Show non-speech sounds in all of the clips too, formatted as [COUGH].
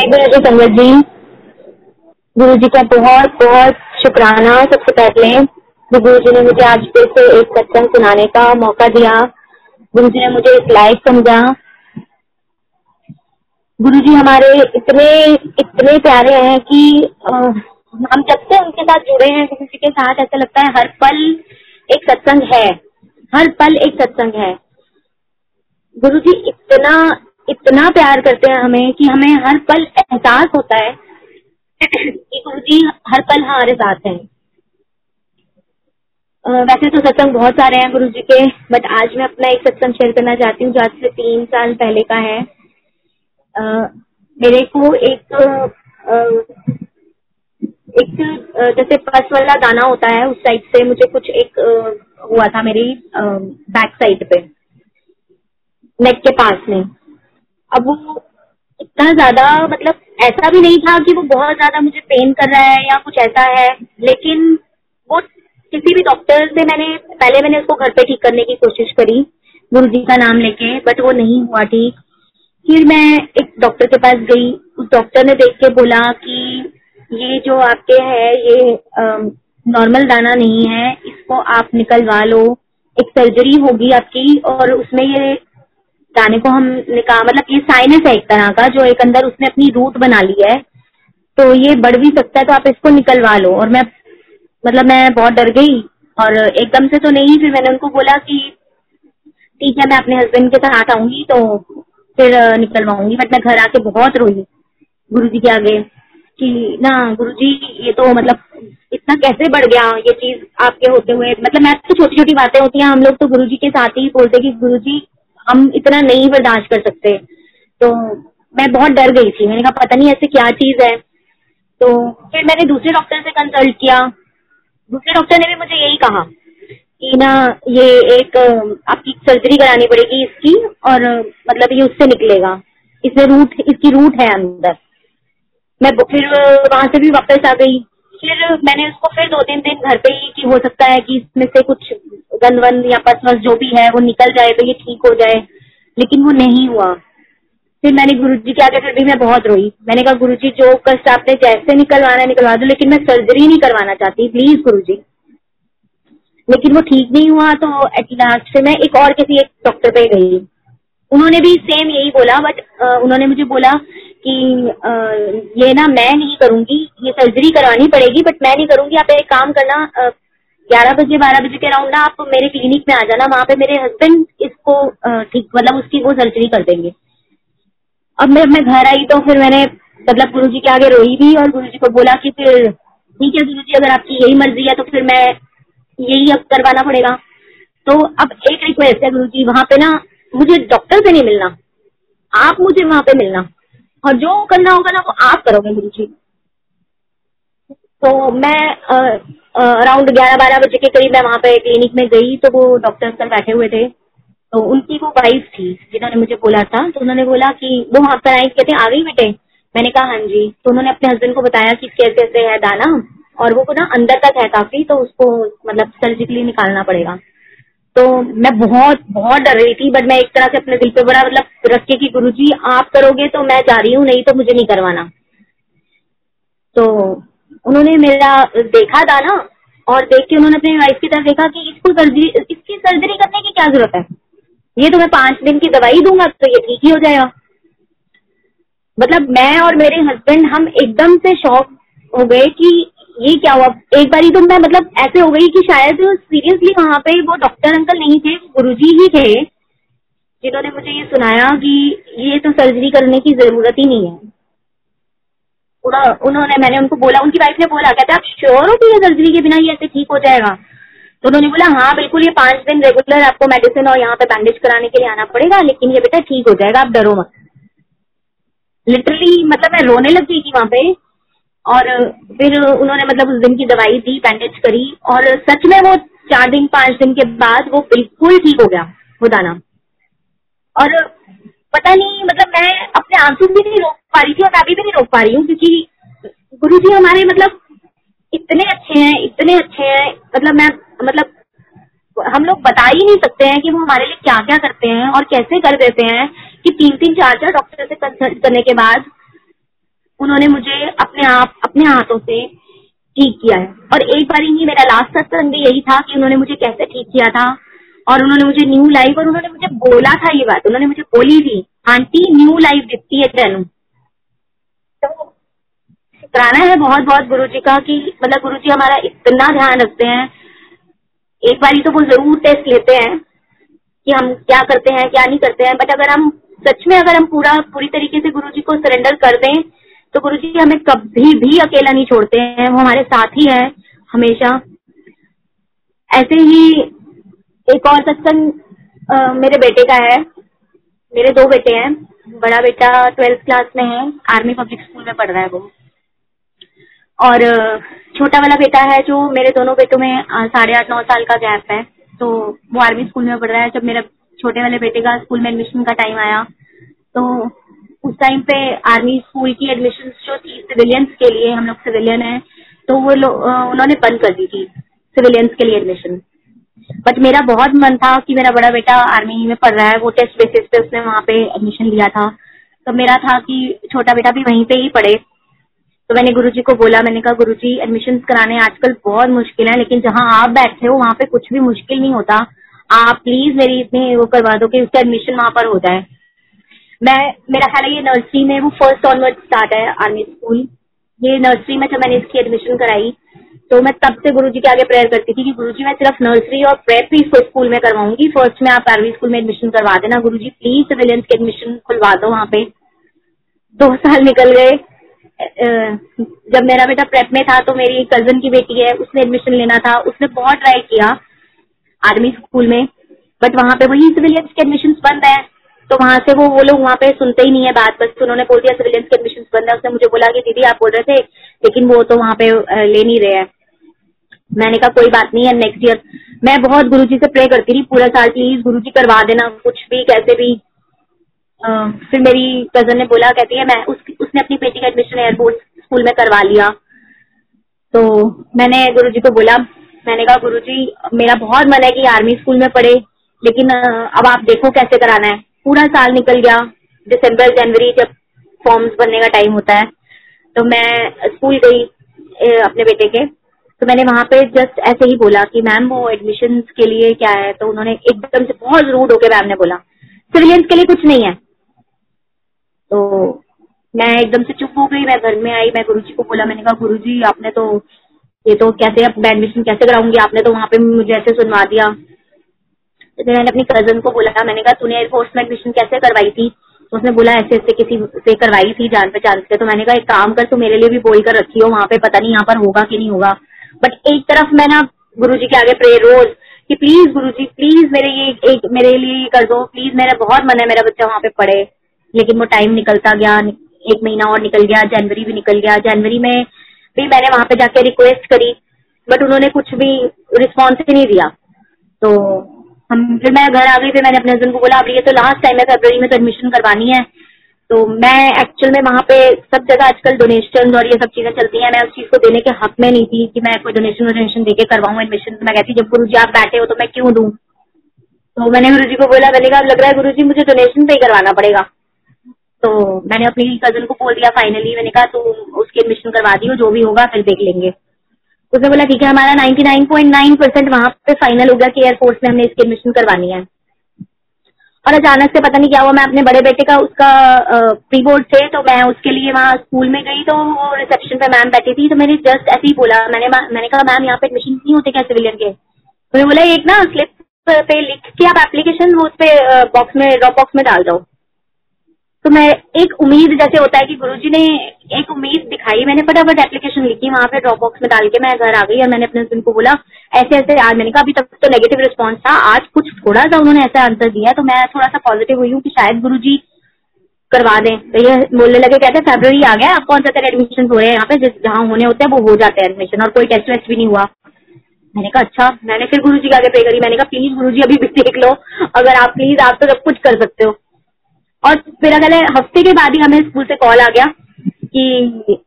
जय गुरु जी संगत जी गुरु जी का बहुत बहुत शुक्राना। सबसे पहले गुरु जी ने मुझे आज फिर से एक सत्संग सुनाने का मौका दिया। गुरु जी ने मुझे एक लाइफ समझा। गुरु जी हमारे इतने इतने प्यारे हैं कि हम जब से उनके साथ जुड़े हैं, गुरु जी के साथ, ऐसा लगता है हर पल एक सत्संग है। हर पल एक सत्संग है। गुरु जी इतना इतना प्यार करते हैं हमें कि हमें हर पल एहसास होता है कि गुरु जी हर पल हमारे साथ हैं। वैसे तो सत्संग बहुत सारे हैं गुरु जी के बट आज मैं अपना एक सत्संग शेयर करना चाहती हूँ जो आज से तीन साल पहले का है। मेरे को एक एक जैसे पस वाला दाना होता है, उस साइड से मुझे कुछ एक हुआ था मेरी बैक साइड पे। नेक के पास में। अब वो इतना ज़्यादा मतलब ऐसा भी नहीं था कि वो बहुत ज़्यादा मुझे पेन कर रहा है या कुछ ऐसा है, लेकिन वो किसी भी डॉक्टर से मैंने, पहले मैंने उसको घर पे ठीक करने की कोशिश करी गुरु जी का नाम लेके बट वो नहीं हुआ ठीक। फिर मैं एक डॉक्टर के पास गई, उस डॉक्टर ने देख के बोला कि ये जो आपके है, ये नॉर्मल दाना नहीं है, इसको आप निकलवा लो, एक सर्जरी होगी आपकी, और उसमें ये दाने को हम निकाल मतलब ये साइनस है एक तरह का, जो एक अंदर उसने अपनी रूट बना ली है। तो ये बढ़ भी सकता है तो आप इसको निकलवा लो। और मैं मतलब मैं बहुत डर गई, और एकदम से तो नहीं, फिर मैंने उनको बोला कि, ठीक है, मैं अपने हस्बैंड के साथ आऊँगी तो फिर निकलवाऊँगी। बट मैं घर आके बहुत रोई गुरु जी के आगे, कि ना गुरु जी ये तो मतलब इतना कैसे बढ़ गया, ये चीज़ आपके होते हुए? मतलब मैं तो छोटी छोटी बातें होती हैं, हम लोग तो गुरु जी के साथ ही बोलते कि गुरु जी हम इतना नहीं बर्दाश्त कर सकते। तो मैं बहुत डर गई थी। मैंने कहा, पता नहीं ऐसे क्या चीज़ है? तो फिर मैंने दूसरे डॉक्टर से कंसल्ट किया। दूसरे डॉक्टर ने भी मुझे यही कहा कि ना, ये एक, आपकी सर्जरी करानी पड़ेगी इसकी और मतलब ये उससे निकलेगा। इसमें रूट इसकी रूट है अंदर। मैं फिर वहाँ से भी वापस आ गई। फिर मैंने उसको फिर दो तीन दिन घर पे ही कि हो सकता है कि इसमें से कुछ गंद वन या पस जो भी है वो निकल जाए तो ये ठीक हो जाए। लेकिन वो नहीं हुआ। फिर मैंने गुरु जी के आगे फिर भी मैं बहुत रोई। मैंने कहा गुरु जी जो कष्ट आपने जैसे निकलवाना निकलवा दो लेकिन मैं सर्जरी नहीं करवाना चाहती। प्लीज़ गुरु जी लेकिन वो ठीक नहीं हुआ तो एट लास्ट से मैं एक और किसी एक डॉक्टर पे गई। उन्होंने भी सेम यही बोला बट उन्होंने मुझे बोला कि आ, ये ना मैं नहीं करूँगी ये सर्जरी करवानी पड़ेगी बट मैं नहीं करूँगी आप एक काम करना ग्यारह बजे, बारह बजे के अराउंड ना आप मेरे क्लिनिक में आ जाना, वहाँ पे मेरे हस्बैंड इसको ठीक मतलब उसकी वो सर्जरी कर देंगे। अब मैं मैं घर आई तो फिर मैंने मतलब गुरु जी के आगे रोई भी और गुरु जी को बोला कि फिर, ठीक है गुरु जी अगर आपकी यही मर्ज़ी है तो फिर मैं यही अब करवाना पड़ेगा। तो अब एक रिक्वेस्ट है गुरु जी वहाँ पे ना मुझे डॉक्टर से नहीं मिलना। आप मुझे वहाँ पे मिलना। और जो करना होगा ना, वो आप करोगे गुरु जी तो मैं अराउंड ग्यारह बारह बजे के करीब मैं वहाँ पे क्लिनिक में गई तो वो डॉक्टर अंकल बैठे हुए थे। तो उनकी वो वाइफ थी, जिन्होंने मुझे बोला था तो उन्होंने बोला कि वो वहाँ पर आई कहते आ गई बेटे? मैंने कहा हाँ जी। तो उन्होंने अपने हस्बैंड को बताया कि कैसे कैसे है दाना, और वो ना अंदर तक है काफ़ी तो उसको मतलब सर्जिकली निकालना पड़ेगा। तो मैं बहुत बहुत डर रही थी बट मैं एक तरह से अपने दिल पे बड़ा मतलब रख के कि गुरु जी आप करोगे तो मैं जा रही हूँ, नहीं तो मुझे नहीं करवाना। तो उन्होंने मेरा देखा था ना, और देख के उन्होंने अपनी वाइफ की तरफ़ देखा कि इसको सर्जरी इसकी सर्जरी करने की क्या ज़रूरत है? ये तो मैं पाँच दिन की दवाई दूँगा तो ये ठीक ही हो जाएगा। मतलब मैं और मेरे हस्बैंड हम एकदम से शॉक हो गए कि ये क्या हुआ? एक बारी तो मैं मतलब ऐसे हो गई कि शायद सीरियसली वहाँ पे वो डॉक्टर अंकल नहीं थे, गुरुजी ही थे, जिन्होंने मुझे ये सुनाया कि ये तो सर्जरी करने की ज़रूरत ही नहीं है। उन्होंने, मैंने उनको बोला, उनकी वाइफ ने बोला, कहते आप श्योर हो कि ये सर्जरी के बिना ये ऐसे ठीक हो जाएगा? तो उन्होंने बोला हाँ बिल्कुल, ये पाँच दिन रेगुलर आपको मेडिसिन और यहाँ पे बैंडेज कराने के लिए आना पड़ेगा, लेकिन ये बेटा ठीक हो जाएगा, आप डरो मत. लिटरली मतलब मैं रोने लग गई थी वहाँ पे, और फिर उन्होंने मतलब उस दिन की दवाई दी बैंडेज करी, और सच में वो चार दिन, पाँच दिन के बाद वो बिल्कुल ठीक हो गया, वो दाना। और पता नहीं मतलब मैं अपने आँसू भी नहीं रोक पा रही थी और अभी भी नहीं रोक पा रही हूँ, क्योंकि गुरु जी हमारे मतलब इतने अच्छे हैं, इतने अच्छे हैं। मतलब मैं मतलब हम लोग बता ही नहीं सकते हैं कि वो हमारे लिए क्या क्या करते हैं और कैसे कर देते हैं कि तीन तीन चार चार डॉक्टर से कंसल्ट करने के बाद उन्होंने मुझे अपने आप, अपने हाथों से ठीक किया है। और एक बार ही मेरा लास्ट सत्संग भी यही था कि उन्होंने मुझे कैसे ठीक किया था। और उन्होंने मुझे न्यू लाइफ और उन्होंने मुझे बोला था ये बात। उन्होंने मुझे बोली थी आंटी न्यू लाइफ दिखती है तेन तो शुक्राना है बहुत बहुत गुरु जी का कि मतलब गुरु जी हमारा इतना ध्यान रखते हैं। एक बारी तो वो ज़रूर टेस्ट लेते हैं कि हम क्या करते हैं, क्या नहीं करते हैं। बट अगर हम सच में अगर हम पूरा, पूरी तरीके से गुरु जी को सरेंडर कर दें तो गुरु जी हमें कभी भी अकेला नहीं छोड़ते हैं। वो हमारे साथ ही है हमेशा। ऐसे ही एक और सत्संग मेरे बेटे का है। मेरे दो बेटे हैं। बड़ा बेटा ट्वेल्थ क्लास में है। आर्मी पब्लिक स्कूल में पढ़ रहा है वो। और छोटा वाला बेटा है जो मेरे दोनों बेटों में साढ़े आठ, नौ साल का गैप है। तो वो आर्मी स्कूल में पढ़ रहा है। जब मेरा छोटे वाले बेटे का स्कूल में एडमिशन का टाइम आया तो उस टाइम पे आर्मी स्कूल की एडमिशन जो थी सिविलियंस के लिए, हम लोग सिविलियन है तो वो उन्होंने बंद कर दी थी सिविलियंस के लिए एडमिशन बट मेरा बहुत मन था कि मेरा बड़ा बेटा आर्मी में पढ़ रहा है, वो टेस्ट बेसिस पे उसने वहाँ पे एडमिशन लिया था। तो मेरा था कि छोटा बेटा भी वहीं पे ही पढ़े। तो मैंने गुरुजी को बोला, मैंने कहा, गुरुजी एडमिशन कराने आजकल बहुत मुश्किल है, लेकिन जहाँ आप बैठे हो, वहाँ पे कुछ भी मुश्किल नहीं होता। आप प्लीज़ मेरी इतनी वो करवा दो कि उसका एडमिशन वहाँ पर हो जाए। मैं, मेरा ख्याल है ये नर्सरी में वो फ़र्स्ट ऑनवर्ड स्टार्ट है आर्मी स्कूल ये नर्सरी में जब मैंने इसकी एडमिशन कराई तो मैं तब से गुरुजी के आगे प्रेयर करती थी कि गुरुजी, मैं सिर्फ़ नर्सरी और प्रेप ही स्कूल में करवाऊँगी। फ़र्स्ट में आप आर्मी स्कूल में एडमिशन करवा देना। गुरु जी प्लीज़ सिविलियंस के एडमिशन खुलवा दो वहाँ पे। दो साल निकल गए। जब मेरा बेटा प्रेप में था तो मेरी कज़न की बेटी है, उसने एडमिशन लेना था। उसने बहुत ट्राई किया आर्मी स्कूल में। बट वहाँ पे वही सिविलियंस के एडमिशन बंद है। तो वहाँ से वो वो लोग वहाँ पे सुनते ही नहीं है बात। बस उन्होंने बोल दिया सिविलियंस के एडमिशन बंद है। उसने मुझे बोला कि, दीदी, आप बोल रहे थे, लेकिन वो तो वहाँ पे ले नहीं रहे हैं। मैंने कहा कोई बात नहीं है नेक्स्ट ईयर मैं बहुत गुरुजी से प्रे करती रही पूरा साल प्लीज़ गुरुजी करवा देना कुछ भी कैसे भी. फिर मेरी कज़न ने बोला कहती है मैं उस, उसने अपनी बेटी का एडमिशन एयरपोर्ट स्कूल में करवा लिया. तो मैंने गुरुजी को बोला मैंने कहा गुरुजी मेरा बहुत मन है कि आर्मी स्कूल में पढ़े लेकिन अब आप देखो कैसे कराना है. पूरा साल निकल गया दिसंबर जनवरी जब फॉर्म्स भरने का टाइम होता है तो मैं स्कूल गई अपने बेटे के। तो मैंने वहाँ पे जस्ट ऐसे ही बोला कि मैम, वो एडमिशन के लिए क्या है? तो उन्होंने एकदम से बहुत रूड होके मैम ने बोला सिविलियंस के लिए कुछ नहीं है। तो मैं एकदम से चुप हो गई, मैं घर में आई, मैं गुरुजी को बोला, मैंने कहा, गुरुजी, आपने तो ये तो कैसे, अब मैं एडमिशन कैसे कराऊँगी? आपने तो वहाँ पे मुझे ऐसे सुनवा दिया। तो मैंने अपनी कज़न को बोला, मैंने कहा, तूने एयरफोर्स में एडमिशन कैसे करवाई थी? तो उसने बोला, ऐसे ऐसे किसी से करवाई थी जान पहचान से। तो मैंने कहा, एक काम कर, तू मेरे लिए भी बोल कर रखी हो वहाँ पे पता नहीं यहाँ पर होगा कि नहीं होगा। बट एक तरफ़ मैं ना गुरु जी के आगे प्रे रोज कि प्लीज़ गुरु जी प्लीज़ मेरे ये एक, मेरे लिए कर दो प्लीज़ मेरा बहुत मन है, मेरा बच्चा वहाँ पे पढ़े। लेकिन वो टाइम निकलता गया, एक महीना और निकल गया, जनवरी भी निकल गया। जनवरी में भी मैंने वहाँ पे जाके रिक्वेस्ट करी बट उन्होंने कुछ भी रिस्पॉन्स ही नहीं दिया। तो हम, फिर मैं घर आ गई, फिर मैंने अपने हस्बैंड को बोला, अब ये तो लास्ट टाइम है फेब्रवरी में तो एडमिशन करवानी है। तो मैं एक्चुअल में वहाँ पे सब जगह आजकल डोनेशन और ये सब चीज़ें चलती हैं। मैं उस चीज़ को देने के हक में नहीं थी कि मैं कोई डोनेशन वोनेशन देके करवाऊँ एडमिशन तो मैं कहती जब गुरु जी आप बैठे हो तो मैं क्यों दूँ? तो मैंने गुरु जी को बोला, मैंने कहा लग रहा है गुरु जी मुझे डोनेशन पे ही करवाना पड़ेगा। तो मैंने अपनी कज़न को बोल दिया फाइनली मैंने कहा, तू उसकी एडमिशन करवा दियो, जो भी होगा फिर देख लेंगे। उसने बोला, ठीक है, हमारा 99.9 परसेंट वहाँ पे फाइनल हो गया कि एयरफोर्स में हमने इसकी एडमिशन करवानी है। और अचानक से पता नहीं क्या हुआ, मैं अपने बड़े बेटे का, उसका प्री बोर्ड थे तो मैं उसके लिए वहाँ स्कूल में गई तो वो रिसेप्शन पे मैम बैठी थी तो मैंने जस्ट ऐसे ही बोला, मैंने मैंने कहा, मैम, यहाँ पे एडमिशन नहीं होते क्या सिविलियन के? तो बोला, एक ना स्लिप पे लिख के आप एप्लीकेशन वो उस पे बॉक्स में ड्रॉप बॉक्स में डाल दो। तो मैं, एक उम्मीद जैसे होता है कि गुरुजी ने एक उम्मीद दिखाई, मैंने फटाफट एप्लीकेशन लिखी, वहाँ पे ड्रॉप बॉक्स में डाल के मैं घर आ गई और मैंने अपने हस्बैंड को बोला, ऐसे ऐसे, आज मैंने कहा, अभी तक तो नेगेटिव रिस्पॉन्स था, आज कुछ थोड़ा सा उन्होंने ऐसा आंसर दिया तो मैं थोड़ा सा पॉजिटिव हुई हूँ कि शायद गुरु जी करवा दें। तो ये बोलने लगे कहते फेब्रवरी आ गया कौन सा तेरे एडमिशन हो रहे हैं यहाँ पे? जहाँ होने होते हैं, वो हो जाते हैं एडमिशन और कोई टेस्ट वेस्ट भी नहीं हुआ। मैंने कहा अच्छा। मैंने फिर गुरुजी के आगे पे करी, मैंने कहा प्लीज़ गुरु जी अभी भी देख लो, अगर आप प्लीज़ आप तो सब कुछ कर सकते हो। और फिर अगले हफ़्ते के बाद ही हमें स्कूल से कॉल आ गया। कि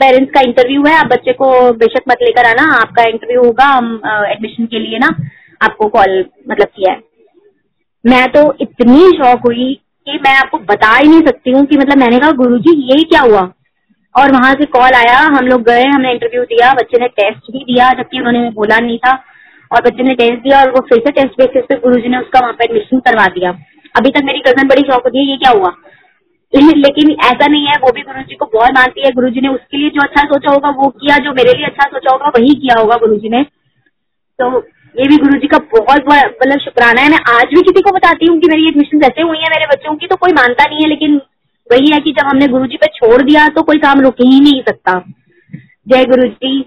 पेरेंट्स का इंटरव्यू है, आप बच्चे को बेशक मत लेकर आना, आपका इंटरव्यू होगा, हम एडमिशन के लिए ना, आपको कॉल मतलब किया है। मैं तो इतनी शौक हुई कि मैं आपको बता ही नहीं सकती हूँ कि मतलब मैंने कहा गुरु जी ये क्या हुआ? और वहाँ से कॉल आया, हम लोग गए, हमने इंटरव्यू दिया, बच्चे ने टेस्ट भी दिया, जबकि उन्होंने बोला नहीं था। और बच्चे ने टेस्ट दिया और वो फिर से टेस्ट बेसिस पे गुरु ने उसका वहाँ पर एडमिशन करवा दिया। अभी तक मेरी कज़न बड़ी शौक होती है, ये क्या हुआ? [LAUGHS] लेकिन ऐसा नहीं है, वो भी गुरु जी को बहुत मानती है। गुरु जी ने उसके लिए जो अच्छा सोचा होगा, वो किया, जो मेरे लिए अच्छा सोचा होगा, वही किया होगा गुरु जी ने। तो ये भी गुरु जी का बहुत मतलब शुक्राना है। मैं आज भी किसी को बताती हूँ कि मेरी एडमिशन ऐसे हुई है मेरे बच्चों की तो कोई मानता नहीं है। लेकिन वही है कि जब हमने गुरु जी पे छोड़ दिया तो कोई काम रुक ही नहीं सकता। जय गुरु जी